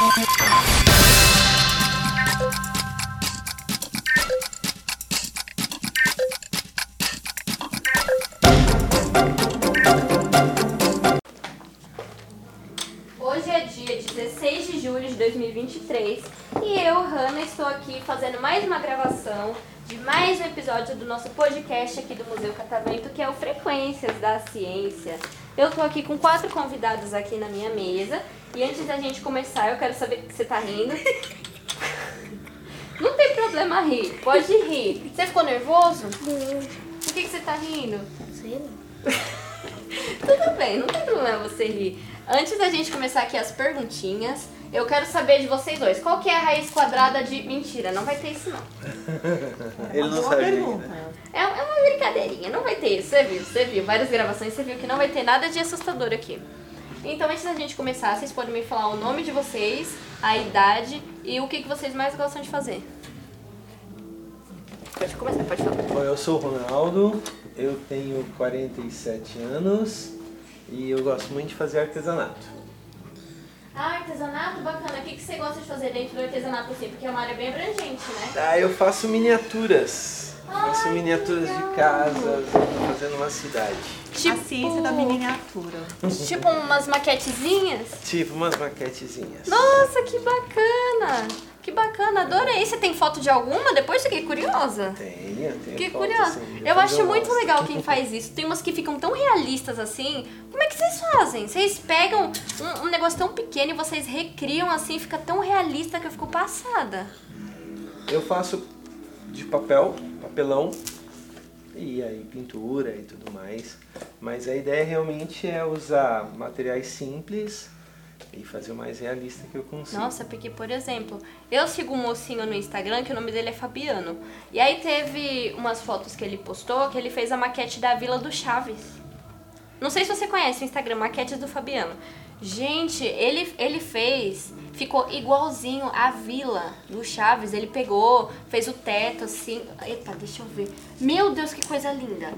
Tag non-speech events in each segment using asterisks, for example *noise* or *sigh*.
Hoje é dia 16 de julho de 2023 e eu, Hanna, estou aqui fazendo mais uma gravação de mais um episódio do nosso podcast aqui do Museu Catavento, que é o Frequências da Ciência. Eu estou aqui com quatro convidados aqui na minha mesa e antes da gente começar, eu quero saber que você tá rindo. Não tem problema rir, pode rir. Você ficou nervoso? Por que, que você tá rindo? Sei lá. *laughs* Tudo bem, não tem problema você rir. Antes da gente começar aqui as perguntinhas, eu quero saber de vocês dois. Qual que é a raiz quadrada de... Mentira, não vai ter isso não. *laughs* Ele não Boa sabe ainda. É, é uma brincadeirinha, não vai ter isso. Você viu, você viu. Várias gravações, você viu que não vai ter nada de assustador aqui. Então, antes da gente começar, vocês podem me falar o nome de vocês, a idade e o que, que vocês mais gostam de fazer. Pode começar, pode falar. Bom, eu sou o Ronaldo, eu tenho 47 anos e eu gosto muito de fazer artesanato. Ah, artesanato, bacana. O que, que você gosta de fazer dentro do artesanato assim? Porque é uma área bem abrangente, né? Ah, eu faço miniaturas. faço Ai, miniaturas que de casas, fazendo uma cidade. A ciência da miniatura. *laughs* Tipo umas maquetezinhas? Tipo umas maquetezinhas. Nossa, que bacana! Que bacana, adorei. Você tem foto de alguma? Depois fiquei curiosa. Tenho, tenho Que foto, curiosa. Eu acho muito mostro. legal quem faz isso. Tem umas que ficam tão realistas assim. Como é que vocês fazem? Vocês pegam um, um negócio tão pequeno e vocês recriam assim, fica tão realista que eu fico passada. Eu faço de papel, papelão, e aí pintura e tudo mais. Mas a ideia realmente é usar materiais simples e fazer o mais realista que eu consigo. Nossa, porque, por exemplo, eu sigo um mocinho no Instagram que o nome dele é Fabiano. E aí teve umas fotos que ele postou que ele fez a maquete da Vila do Chaves. Não sei se você conhece o Instagram, Maquetes do Fabiano. Gente, ele, ele fez, ficou igualzinho a vila do Chaves. Ele pegou, fez o teto assim. Eita, deixa eu ver. Meu Deus, que coisa linda.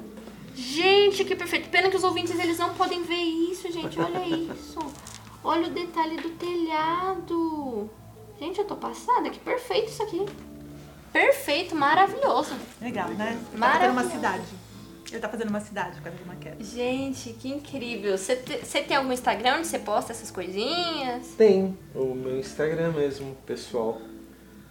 Gente, que perfeito. Pena que os ouvintes eles não podem ver isso, gente. Olha *laughs* isso. Olha o detalhe do telhado. Gente, eu tô passada. Que perfeito isso aqui. Perfeito, maravilhoso. Legal, né? Tá Maravilhoso. fazendo uma cidade. Ele tá fazendo uma cidade com essa maquete. Gente, que incrível. Você te- tem algum Instagram onde você posta essas coisinhas? Tem o meu Instagram mesmo, pessoal.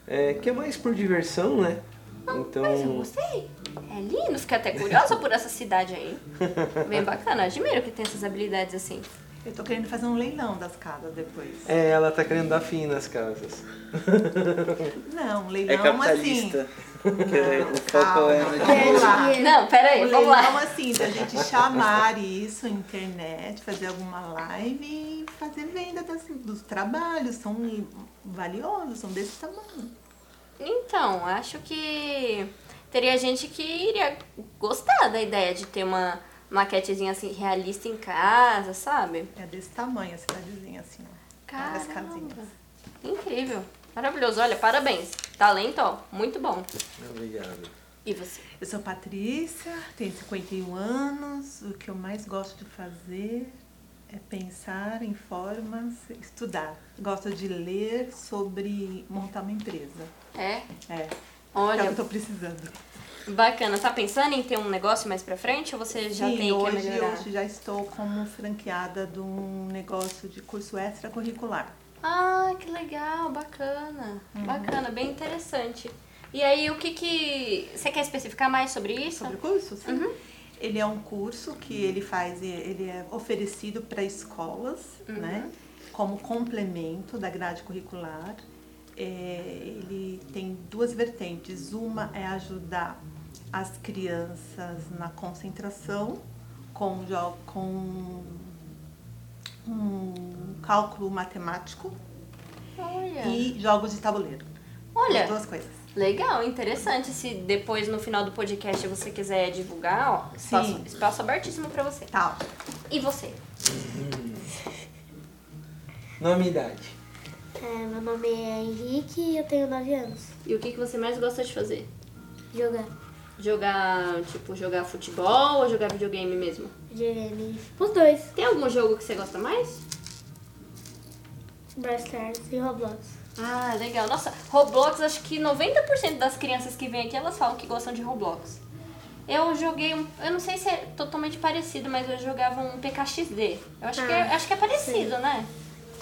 É, que é mais por diversão, né? Então, Mas eu gostei. É lindo, fiquei até curiosa por essa cidade aí. *laughs* Bem bacana, admiro que tem essas habilidades assim. Eu tô querendo fazer um leilão das casas depois. é, ela tá querendo dar fim nas casas. *laughs* Não, um É leilão capitalista. assim. Não, o foco é no dinheiro. Não, peraí, vamos leilão lá. assim, da gente chamar isso, internet, fazer alguma live e fazer venda das- dos trabalhos. São valiosos, são desse tamanho. Então, acho que teria gente que iria gostar da ideia de ter uma maquetezinha assim realista em casa, sabe? É desse tamanho a cidadezinha, assim, ó. Várias casinhas. Incrível. Maravilhoso. Olha, parabéns. Talento, ó, muito bom. Obrigado. E você? Eu sou Patrícia, tenho 51 anos. O que eu mais gosto de fazer é pensar em formas, estudar. Gosto de ler sobre montar uma empresa. É? É, é o que Olha, eu tô precisando. Bacana. Tá pensando em ter um negócio mais pra frente ou você já Sim, tem que hoje melhorar? eu já estou como franqueada de um negócio de curso extracurricular. Ah, que legal, bacana. Bacana, bem interessante. E aí, o que que... Você quer especificar mais sobre isso? Sobre o curso, sim. Ele é um curso que ele faz, ele é oferecido para escolas, né? Como complemento da grade curricular. É, ele tem duas vertentes. Uma é ajudar as crianças na concentração com, com um cálculo matemático Olha, e jogos de tabuleiro. Olha. As duas coisas. legal, interessante. Se depois, no final do podcast, você quiser divulgar, ó, espaço, Sim. espaço abertíssimo pra você. Tá. E você? Nome e idade. É, meu nome é Henrique e eu tenho 9 anos. E o que, que você mais gosta de fazer? Jogar Jogar, tipo, jogar futebol ou jogar videogame mesmo? videogame. Os dois. Tem algum jogo que você gosta mais? Brawl Stars e Roblox. Ah, legal. Nossa, Roblox, acho que 90% das crianças que vêm aqui, elas falam que gostam de Roblox. Eu joguei um. Eu não sei se é totalmente parecido, mas eu jogava um PKXD. Eu acho, que, é, Ah, acho que é parecido, né?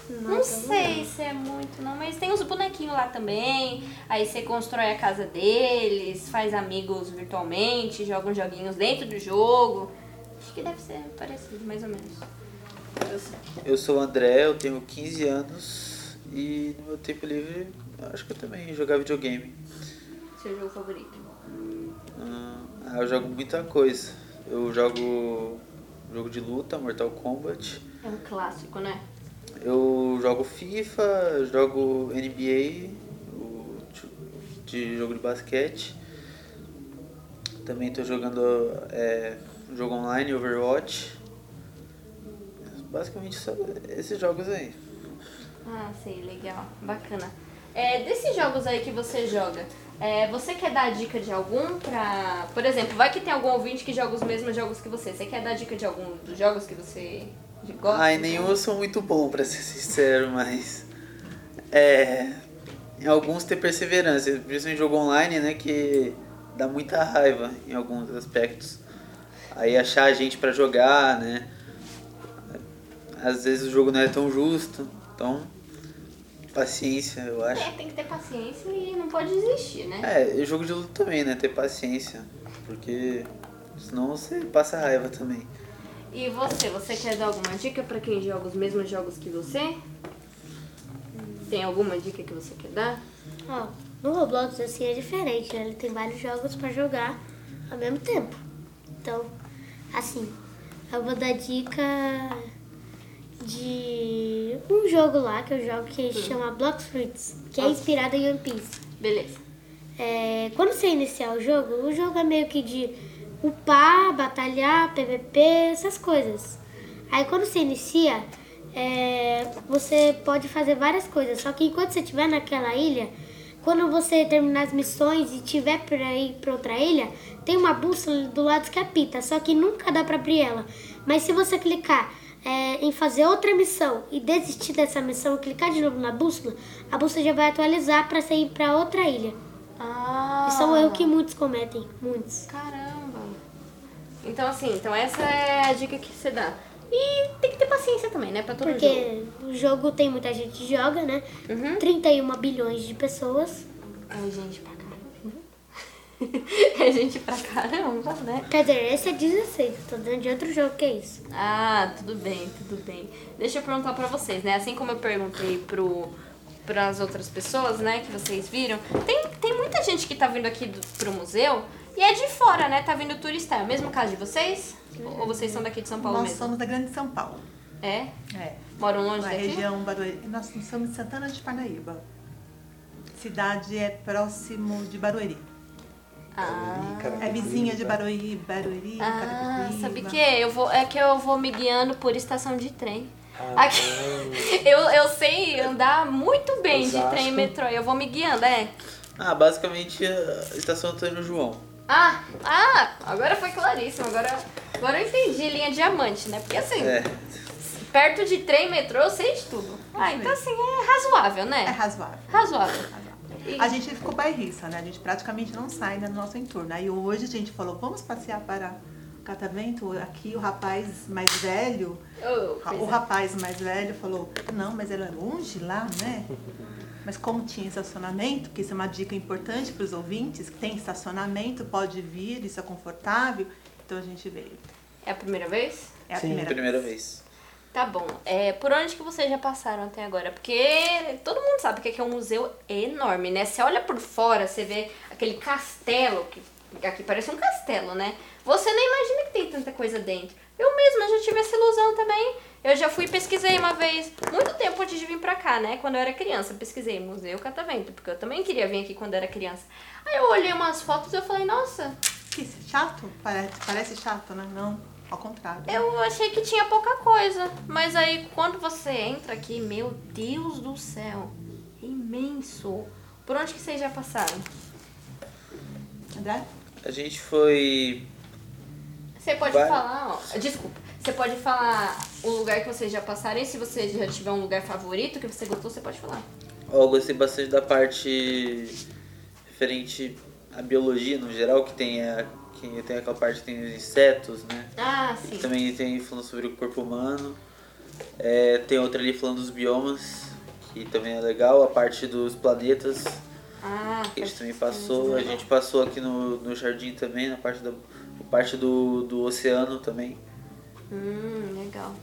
Não Nossa, sei se é muito, não, mas tem os bonequinhos lá também. Aí você constrói a casa deles, faz amigos virtualmente, joga uns joguinhos dentro do jogo. Acho que deve ser parecido, mais ou menos. Eu sei. Eu sou o André, eu tenho 15 anos e no meu tempo livre acho que eu também jogar videogame. Seu jogo favorito. Ah, eu jogo muita coisa. Eu jogo jogo de luta, Mortal Kombat. É um clássico, né? Eu jogo FIFA, jogo NBA, de jogo de basquete. Também tô jogando é, jogo online, Overwatch. Basicamente só esses jogos aí. Ah, sei, legal. Bacana. É, desses jogos aí que você joga, é, você quer dar dica de algum pra. Por exemplo, vai que tem algum ouvinte que joga os mesmos jogos que você. Você quer dar dica de algum dos jogos que você gosta? Ai, nenhum eu sou muito bom, pra ser sincero, mas. É. Em alguns ter perseverança, principalmente em jogo online, né? Que dá muita raiva em alguns aspectos. Aí achar a gente pra jogar, né? Às vezes o jogo não é tão justo, então. Paciência, eu acho. É, tem que ter paciência e não pode desistir, né? É, e jogo de luta também, né? Ter paciência. Porque senão você passa raiva também. E você, você quer dar alguma dica pra quem joga os mesmos jogos que você? Tem alguma dica que você quer dar? Ó, no Roblox assim é diferente, né? Ele tem vários jogos pra jogar ao mesmo tempo. Então, assim, eu vou dar dica de um jogo lá que eu jogo que chama Blox Fruits, que é inspirado em One Piece. Beleza. É, quando você iniciar o jogo, o jogo é meio que de upar, batalhar, PVP, essas coisas. Aí quando você inicia, é, você pode fazer várias coisas. Só que enquanto você estiver naquela ilha, quando você terminar as missões e tiver para ir para outra ilha, tem uma bússola do lado que apita. Só que nunca dá para abrir ela. Mas se você clicar é, em fazer outra missão e desistir dessa missão e clicar de novo na bússola, a bússola já vai atualizar para você ir para outra ilha. Ah. Isso é um erro que muitos cometem, muitos. Caramba. Então assim, então essa é a dica que você dá. E tem que ter paciência também, né? Pra todo jogo. Porque o jogo tem muita gente que joga, né? Uhum. 31 bilhões de pessoas. É gente pra caramba. *laughs* é gente pra caramba, né? Quer dizer, esse é 16, tô dando de outro jogo que é isso. Ah, tudo bem, tudo bem. Deixa eu perguntar pra vocês, né? Assim como eu perguntei pro para as outras pessoas, né, que vocês viram, tem, tem muita gente que tá vindo aqui do, pro museu e é de fora, né? Tá vindo turista. É o mesmo caso de vocês? Ou vocês são daqui de São Paulo Nós mesmo? somos da Grande São Paulo. É? É. Moram longe Na daqui? região Barueri. Nós somos de Santana de Parnaíba. Cidade é próximo de Barueri. Ah. É vizinha de Barueri, Barueri, Ah, Carapicuíba. sabe que eu vou é que eu vou me guiando por estação de trem. Ah, *laughs* Aqui, eu, eu sei andar muito bem de Osasco. trem e metrô. Eu vou me guiando, é. Ah, basicamente a estação Antônio João. Ah, ah, agora foi claríssimo. Agora, agora eu entendi linha diamante, né? Porque assim, É. perto de trem e metrô eu sei de tudo. Ah, então assim, é razoável, É né? razoável. Razoável. E- A gente ficou bairrista, né? A gente praticamente não sai do nosso entorno. Aí hoje a gente falou, vamos passear para Catavento? Aqui o rapaz mais velho, Oh, o coisa- rapaz mais velho falou, não, mas era longe lá, né? Mas como tinha estacionamento, que isso é uma dica importante para os ouvintes, que tem estacionamento, pode vir, isso é confortável, então a gente veio. É a primeira vez? É a Sim. primeira, Primeira vez. Tá bom. É, por onde que vocês já passaram até agora? Porque todo mundo sabe que aqui é um museu enorme, né? Você olha por fora, você vê aquele castelo, que aqui parece um castelo, né? Você nem imagina que tem tanta coisa dentro. Eu mesma já tive essa ilusão também. Eu já fui e pesquisei uma vez, muito tempo antes de vir pra cá, né? Quando eu era criança, pesquisei Museu Catavento, porque eu também queria vir aqui quando era criança. Aí eu olhei umas fotos e eu falei, nossa, Que chato? Parece, parece chato, né? Não, ao contrário. Eu achei que tinha pouca coisa, mas aí quando você entra aqui, meu Deus do céu, é imenso. Por onde que vocês já passaram? André? A gente foi. Você pode Vai. falar, ó. Desculpa. Você pode falar o lugar que vocês já passaram e se você já tiver um lugar favorito que você gostou, você pode falar. Ó, Eu gostei bastante da parte referente à biologia no geral, que tem, a, que tem aquela parte que tem os insetos, né? Ah, Que sim. também tem falando sobre o corpo humano. É, tem outra ali falando dos biomas, que também é legal. A parte dos planetas, Ah, que a gente também passou. A gente passou aqui no, no jardim também, na parte, da, parte do, do oceano também. Hum, legal.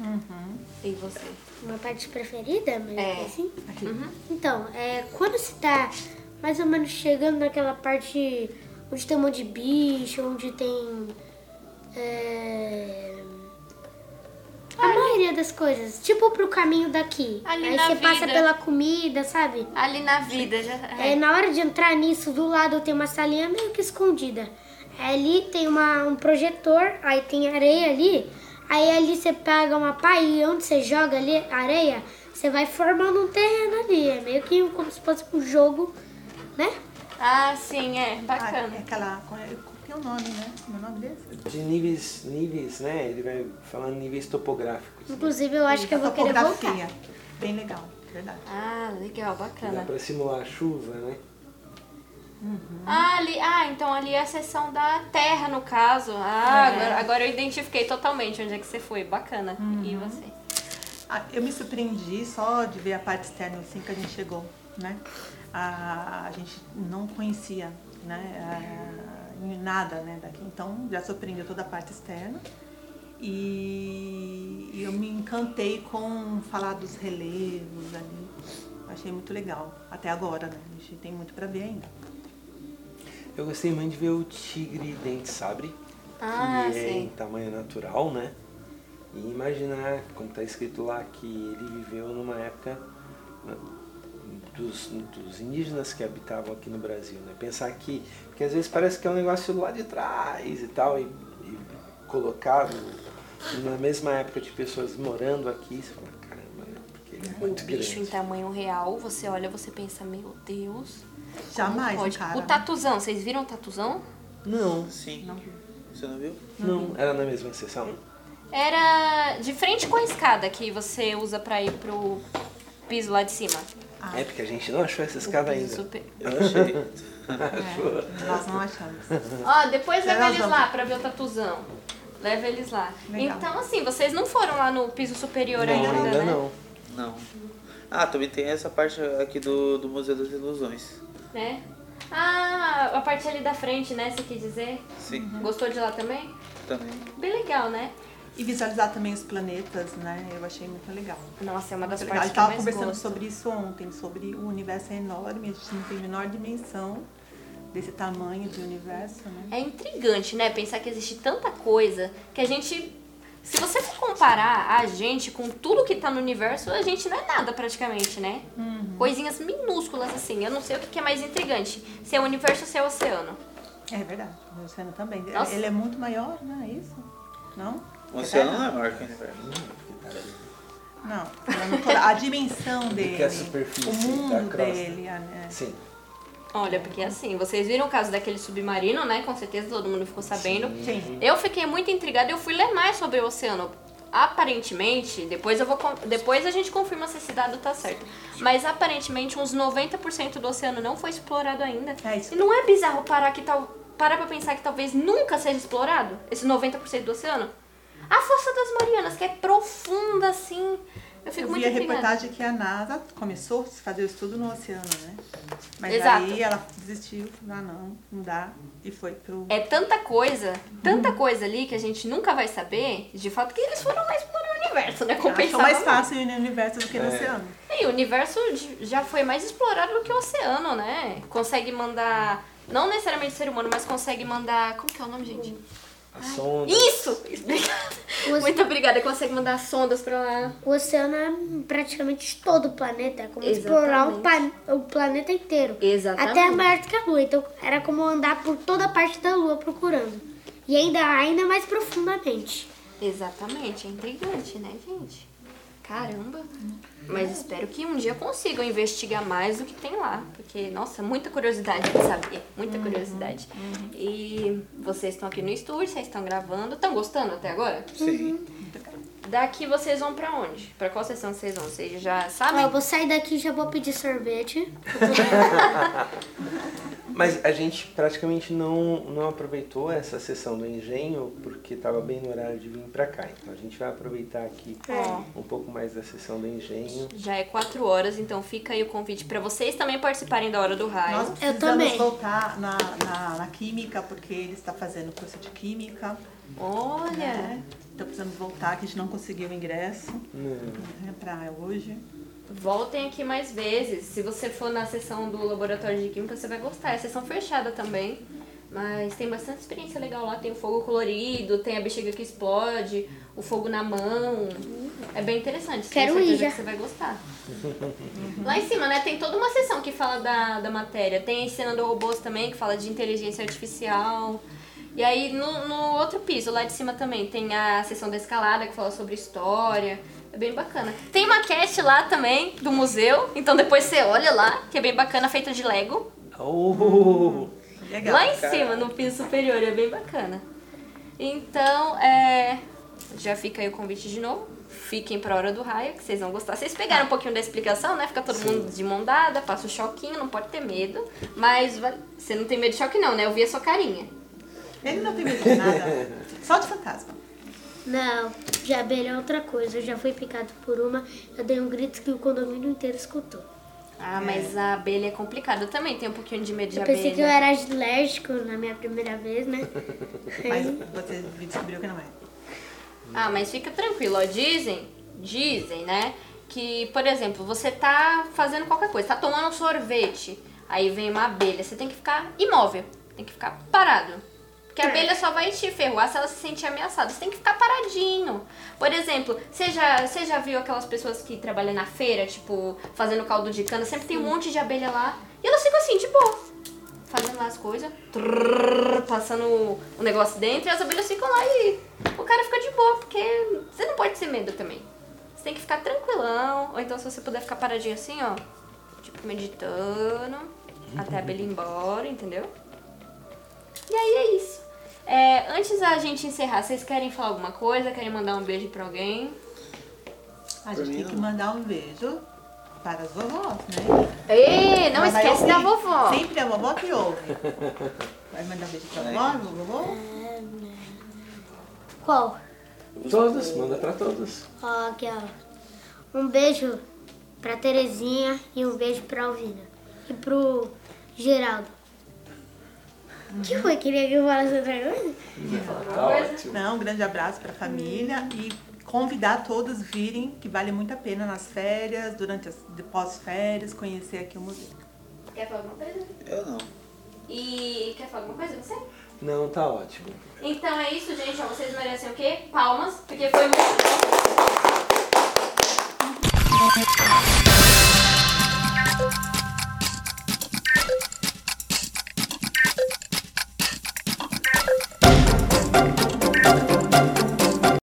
Uhum. E você? Uma parte preferida, mas É. assim? Uhum. Então, é, quando você tá mais ou menos chegando naquela parte onde tem um monte de bicho, onde tem. é, a maioria das coisas. Tipo pro caminho daqui. Ali Aí na você passa vida. pela comida, sabe? Ali na vida já. É, na hora de entrar nisso, do lado tem uma salinha meio que escondida. Ali tem uma, um projetor, aí tem areia ali. Aí ali você pega uma pá e onde você joga ali a areia, você vai formando um terreno ali. É meio que como se fosse um jogo, né? Ah, sim, é. Ah, é Bacana. aquela. É o nome, né? É nome desse? De níveis, níveis, né? Ele vai falando níveis topográficos. Inclusive, eu acho que eu vou querer Topografia. voltar. Bem legal, verdade. Ah, legal, Dá bacana. pra simular a chuva, né? Ah, ali, ah, então ali é a seção da terra, no caso. Ah, É. agora, agora eu identifiquei totalmente onde é que você foi. Bacana. E você? Ah, eu me surpreendi só de ver a parte externa assim que a gente chegou, né? A, a gente não conhecia, né? a- nada, né? Daqui. Então já surpreendeu toda a parte externa. E, eu me encantei com falar dos relevos ali. Achei muito legal. Até agora, né? A gente tem muito para ver ainda. Eu gostei muito de ver o tigre dente sabre, Ah, que é em sim. tamanho natural, né? E imaginar, como está escrito lá, que ele viveu numa época né, dos, dos indígenas que habitavam aqui no Brasil, né? Pensar que, porque às vezes parece que é um negócio lá de trás e tal, e, e colocado na mesma época de pessoas morando aqui, você fala, caramba, né? Porque ele é O muito bicho em tamanho real, você olha, você pensa, meu Deus. Jamais, pode? cara. O tatuzão, vocês viram o tatuzão? Não, Sim. Não. Você não viu? não, era na mesma sessão? Era de frente com a escada que você usa pra ir pro piso lá de cima. Ah, É porque a gente não achou essa escada O ainda. super- Eu achei. *laughs* é, nós não achamos. Ó, depois leva eles lá pra ver o tatuzão. Leva eles lá. Legal. Então, assim, vocês não foram lá no piso superior Não, ainda, ainda né? não. Não. Ah, também tem essa parte aqui do, do Museu das Ilusões. Né? Ah, a parte ali da frente, né? Você quis dizer? Sim, Gostou de lá também? também. Bem legal, né? E visualizar também os planetas, né? Eu achei muito legal. Nossa, é uma das Muito legal. partes Eu que eu mais conversando gosto. sobre isso ontem, sobre o universo é enorme, a gente não tem a menor dimensão desse tamanho de universo, né? É intrigante, né? Pensar que existe tanta coisa que a gente. Se você for comparar a gente com tudo que tá no universo, a gente não é nada praticamente, né? Coisinhas minúsculas assim. Eu não sei o que que é mais intrigante. Se é o universo ou se é o oceano. É verdade, o oceano também. Nossa. Ele é muito maior, não é isso? Não? O oceano não Terra? é maior que o universo. Não, não a dimensão dele, a superfície o da mundo crosta. dele, a- né? Sim. Olha, porque assim, vocês viram o caso daquele submarino, né? Com certeza todo mundo ficou sabendo. Sim. Eu fiquei muito intrigada e eu fui ler mais sobre o oceano. Aparentemente, depois eu vou depois a gente confirma se esse dado tá certo. Mas aparentemente uns 90% do oceano não foi explorado ainda. É isso. E não é bizarro parar que tal parar pra pensar que talvez nunca seja explorado esse 90% do oceano? A Fossa das Marianas, que é profunda assim. Eu fico Eu muito vi a intrigada. reportagem que a NASA começou a fazer o estudo no oceano, né? Mas Exato. aí ela desistiu, ah não, não dá, e foi pro... É tanta coisa, tanta coisa ali que a gente nunca vai saber, de fato, que eles foram lá explorar o universo, né? Achou Compensava mais muito. fácil ir no universo do que no É. oceano. E o universo já foi mais explorado do que o oceano, né? Consegue mandar, não necessariamente ser humano, mas consegue mandar, como que é o nome, gente? A sonda. Isso! Obrigada. Muito obrigada, consegue mandar sondas pra lá. O oceano é praticamente todo o planeta. É como explorar o, o planeta inteiro. Exatamente. Até maior do que a Lua. Então era como andar por toda a parte da Lua procurando. E ainda, ainda mais profundamente. Exatamente, é intrigante, né, gente? Caramba. Mas espero que um dia consigam investigar mais o que tem lá. Porque, nossa, muita curiosidade de saber. Muita curiosidade. E vocês estão aqui no estúdio, vocês estão gravando. Estão gostando até agora? Sim. Daqui vocês vão pra onde? Pra qual sessão vocês vão? Vocês já sabem? eu vou sair daqui e já vou pedir sorvete. *laughs* Mas a gente praticamente não, não aproveitou essa sessão do engenho porque estava bem no horário de vir pra cá. Então a gente vai aproveitar aqui um pouco mais da sessão do engenho. Já é quatro horas, então fica aí o convite pra vocês também participarem da Hora do Raio. Nós Eu precisamos também. voltar na, na, na química, porque ele está fazendo curso de química. Olha! né? Então precisamos voltar, que a gente não conseguiu o ingresso Não. né, para hoje. Voltem aqui mais vezes. Se você for na sessão do laboratório de química, você vai gostar. É sessão fechada também. Mas tem bastante experiência legal lá. Tem o fogo colorido, tem a bexiga que explode, o fogo na mão. É bem interessante. Quero ir já. que você vai gostar. *laughs* Lá em cima, né, tem toda uma sessão que fala da, da matéria. Tem ensinando robôs também, que fala de inteligência artificial. E aí no, no outro piso, lá de cima também, tem a sessão da escalada que fala sobre história. É bem bacana. Tem maquete lá também do museu, então depois você olha lá, que é bem bacana, feita de Lego. Oh! Legal. Lá em cima, no piso superior, é bem bacana. Então, é. Já fica aí o convite de novo. Fiquem pra hora do raio, que vocês vão gostar. Vocês pegaram um pouquinho da explicação, né? Fica todo mundo de mão dada, passa o choquinho, não pode ter medo. Mas você não tem medo de choque, não, né? Eu vi a sua carinha. Ele não tem medo de nada, só de fantasma. Não, de abelha é outra coisa. Eu já fui picado por uma, eu dei um grito que o condomínio inteiro escutou. Ah, mas a abelha é complicada. Eu também tenho um pouquinho de medo de Eu abelha. pensei que eu era alérgico na minha primeira vez, né? *laughs* Mas você descobriu que não é. Ah, mas fica tranquilo, ó. Dizem, dizem, né? Que, por exemplo, você tá fazendo qualquer coisa, tá tomando um sorvete, aí vem uma abelha, você tem que ficar imóvel, tem que ficar parado. Porque a abelha só vai te ferroar se ela se sentir ameaçada. Você tem que ficar paradinho. Por exemplo, você já, você já viu aquelas pessoas que trabalham na feira, tipo, fazendo caldo de cana? Sempre tem um monte de abelha lá. E elas ficam assim, de boa. Fazendo lá as coisas. trrr, Passando o o negócio dentro. E as abelhas ficam lá e o cara fica de boa. Porque você não pode ter medo também. Você tem que ficar tranquilão. Ou então, se você puder ficar paradinho assim, ó. Tipo, meditando. Até a abelha ir embora, entendeu? E aí é isso. É, antes da gente encerrar, vocês querem falar alguma coisa? Querem mandar um beijo pra alguém? A Pra gente mim, tem que mandar um beijo para as vovós, né? Ê, não vai esquece da vovó. Sempre a vovó que ouve. Vai mandar um beijo pra vovó, vovô? Qual? Todos, manda pra todos. Ó, aqui, ó. Um beijo pra Terezinha e um beijo pra Alvina. E pro Geraldo. O que foi? Queria que eu falasse outra coisa? Tá ótimo. Não, um grande abraço para a família e convidar todos a virem, que vale muito a pena nas férias, durante as pós-férias, conhecer aqui o museu. Quer falar alguma coisa? Eu não. E quer falar alguma coisa você? Não, tá ótimo. Então é isso, gente. Ó, vocês merecem o quê? Palmas, porque foi muito bom.